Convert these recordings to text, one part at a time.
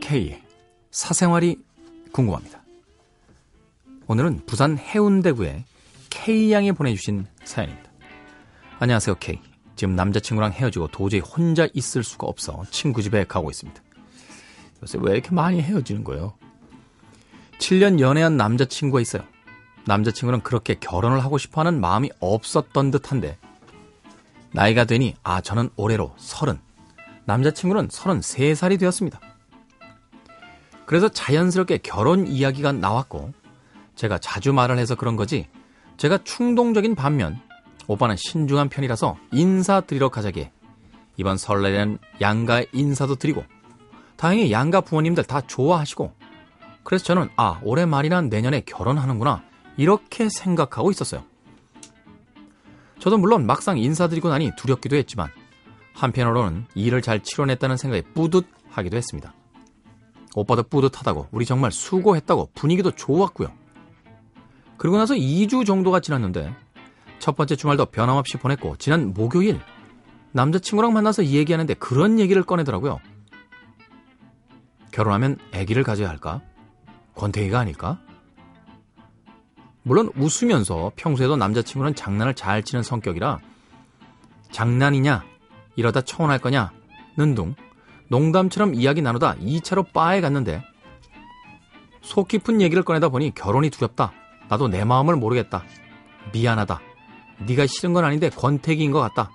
K의 사생활이 궁금합니다. 오늘은 부산 해운대구의 K양이 보내주신 사연입니다. 안녕하세요, K. 지금 남자친구랑 헤어지고 도저히 혼자 있을 수가 없어 친구 집에 가고 있습니다. 요새 왜 이렇게 많이 헤어지는 거예요? 7년 연애한 남자친구가 있어요. 남자친구는 그렇게 결혼을 하고 싶어 하는 마음이 없었던 듯한데, 나이가 되니, 아, 저는 올해로 30. 남자친구는 33살이 되었습니다. 그래서 자연스럽게 결혼 이야기가 나왔고, 제가 자주 말을 해서 그런 거지, 제가 충동적인 반면, 오빠는 신중한 편이라서 인사드리러 가자기에, 이번 설날에는 양가의 인사도 드리고, 다행히 양가 부모님들 다 좋아하시고, 그래서 저는 아, 올해 말이나 내년에 결혼하는구나. 이렇게 생각하고 있었어요. 저도 물론 막상 인사드리고 나니 두렵기도 했지만 한편으로는 일을 잘 치러냈다는 생각에 뿌듯하기도 했습니다. 오빠도 뿌듯하다고 우리 정말 수고했다고 분위기도 좋았고요. 그리고 나서 2주 정도가 지났는데 첫 번째 주말도 변함없이 보냈고 지난 목요일 남자친구랑 만나서 얘기하는데 그런 얘기를 꺼내더라고요. 결혼하면 아기를 가져야 할까? 권태기가 아닐까? 물론 웃으면서 평소에도 남자친구는 장난을 잘 치는 성격이라 장난이냐 이러다 청혼할 거냐 는둥 농담처럼 이야기 나누다 2차로 바에 갔는데 속 깊은 얘기를 꺼내다 보니 결혼이 두렵다. 나도 내 마음을 모르겠다. 미안하다. 네가 싫은 건 아닌데 권태기인 것 같다.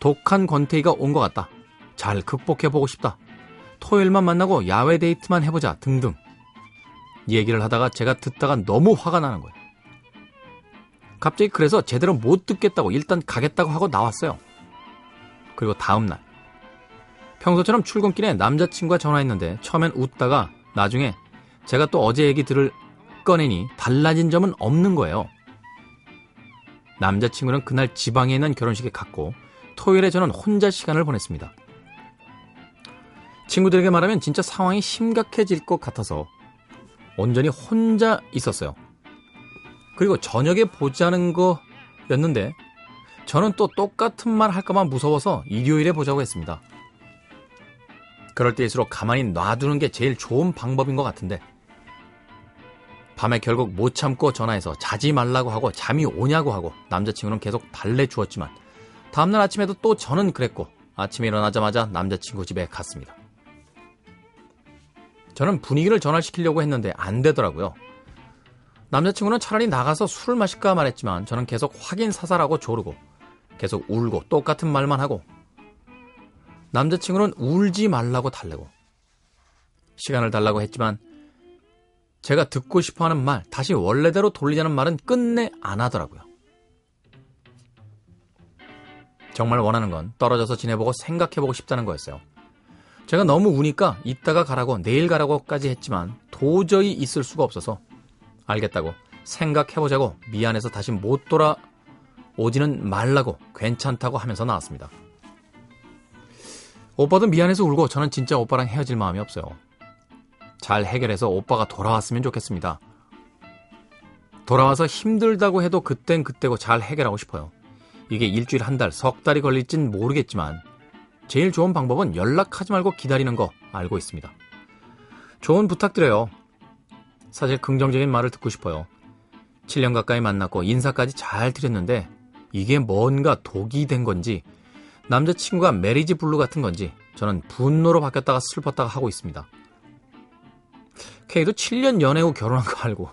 독한 권태기가 온 것 같다. 잘 극복해보고 싶다. 토요일만 만나고 야외 데이트만 해보자 등등. 얘기를 하다가 제가 듣다가 너무 화가 나는 거예요. 갑자기 그래서 제대로 못 듣겠다고 일단 가겠다고 하고 나왔어요. 그리고 다음날. 평소처럼 출근길에 남자친구가 전화했는데 처음엔 웃다가 나중에 제가 또 어제 얘기 들을 꺼내니 달라진 점은 없는 거예요. 남자친구는 그날 지방에 있는 결혼식에 갔고 토요일에 저는 혼자 시간을 보냈습니다. 친구들에게 말하면 진짜 상황이 심각해질 것 같아서 온전히 혼자 있었어요. 그리고 저녁에 보자는 거였는데 저는 또 똑같은 말 할까봐 무서워서 일요일에 보자고 했습니다. 그럴 때일수록 가만히 놔두는 게 제일 좋은 방법인 것 같은데 밤에 결국 못 참고 전화해서 자지 말라고 하고 잠이 오냐고 하고 남자친구는 계속 달래 주었지만 다음날 아침에도 또 저는 그랬고 아침에 일어나자마자 남자친구 집에 갔습니다. 저는 분위기를 전환시키려고 했는데 안 되더라고요. 남자친구는 차라리 나가서 술을 마실까 말했지만 저는 계속 확인 사살하고 조르고 계속 울고 똑같은 말만 하고 남자친구는 울지 말라고 달래고 시간을 달라고 했지만 제가 듣고 싶어 하는 말, 다시 원래대로 돌리자는 말은 끝내 안 하더라고요. 정말 원하는 건 떨어져서 지내보고 생각해보고 싶다는 거였어요. 제가 너무 우니까 이따가 가라고 내일 가라고까지 했지만 도저히 있을 수가 없어서 알겠다고 생각해보자고 미안해서 다시 못 돌아오지는 말라고 괜찮다고 하면서 나왔습니다. 오빠도 미안해서 울고 저는 진짜 오빠랑 헤어질 마음이 없어요. 잘 해결해서 오빠가 돌아왔으면 좋겠습니다. 돌아와서 힘들다고 해도 그땐 그때고 잘 해결하고 싶어요. 이게 일주일, 한 달, 석 달이 걸릴진 모르겠지만 제일 좋은 방법은 연락하지 말고 기다리는 거 알고 있습니다. 조언 부탁드려요. 사실 긍정적인 말을 듣고 싶어요. 7년 가까이 만났고 인사까지 잘 드렸는데 이게 뭔가 독이 된 건지 남자친구가 marriage blue 같은 건지 저는 분노로 바뀌었다가 슬펐다가 하고 있습니다. K도 7년 연애 후 결혼한 거 알고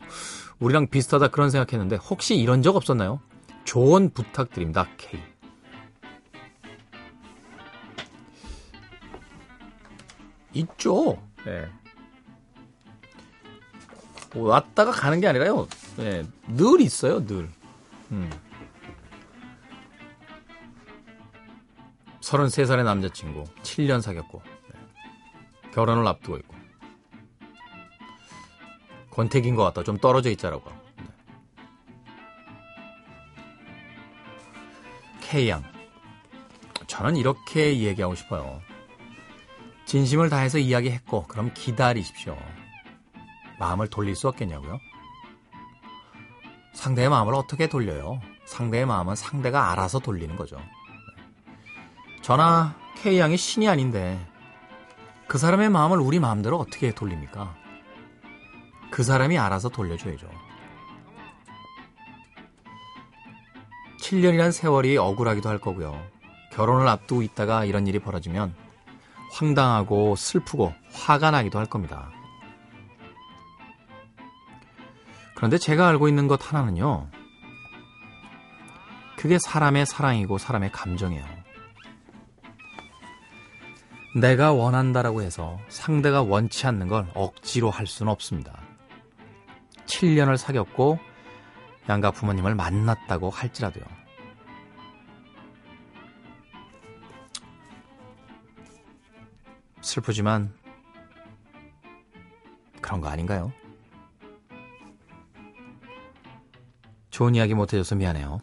우리랑 비슷하다 그런 생각했는데 혹시 이런 적 없었나요? 조언 부탁드립니다. K. 있죠. 네. 왔다가 가는 게 아니라요. 네, 늘 있어요, 늘. 음. 33살의 남자친구, 7년 사귀었고, 네. 결혼을 앞두고 있고. 권태기인 것 같다. 좀 떨어져 있자라고. 네. K양. 저는 이렇게 얘기하고 싶어요. 진심을 다해서 이야기했고, 그럼 기다리십시오. 마음을 돌릴 수 없겠냐고요? 상대의 마음을 어떻게 돌려요? 상대의 마음은 상대가 알아서 돌리는 거죠. 저나 K양이 신이 아닌데 그 사람의 마음을 우리 마음대로 어떻게 돌립니까? 그 사람이 알아서 돌려줘야죠. 7년이란 세월이 억울하기도 할 거고요. 결혼을 앞두고 있다가 이런 일이 벌어지면 황당하고 슬프고 화가 나기도 할 겁니다. 그런데 제가 알고 있는 것 하나는요. 그게 사람의 사랑이고 사람의 감정이에요. 내가 원한다라고 해서 상대가 원치 않는 걸 억지로 할 수는 없습니다. 7년을 사귀었고 양가 부모님을 만났다고 할지라도요. 슬프지만 그런 거 아닌가요? 좋은 이야기 못해줘서 미안해요.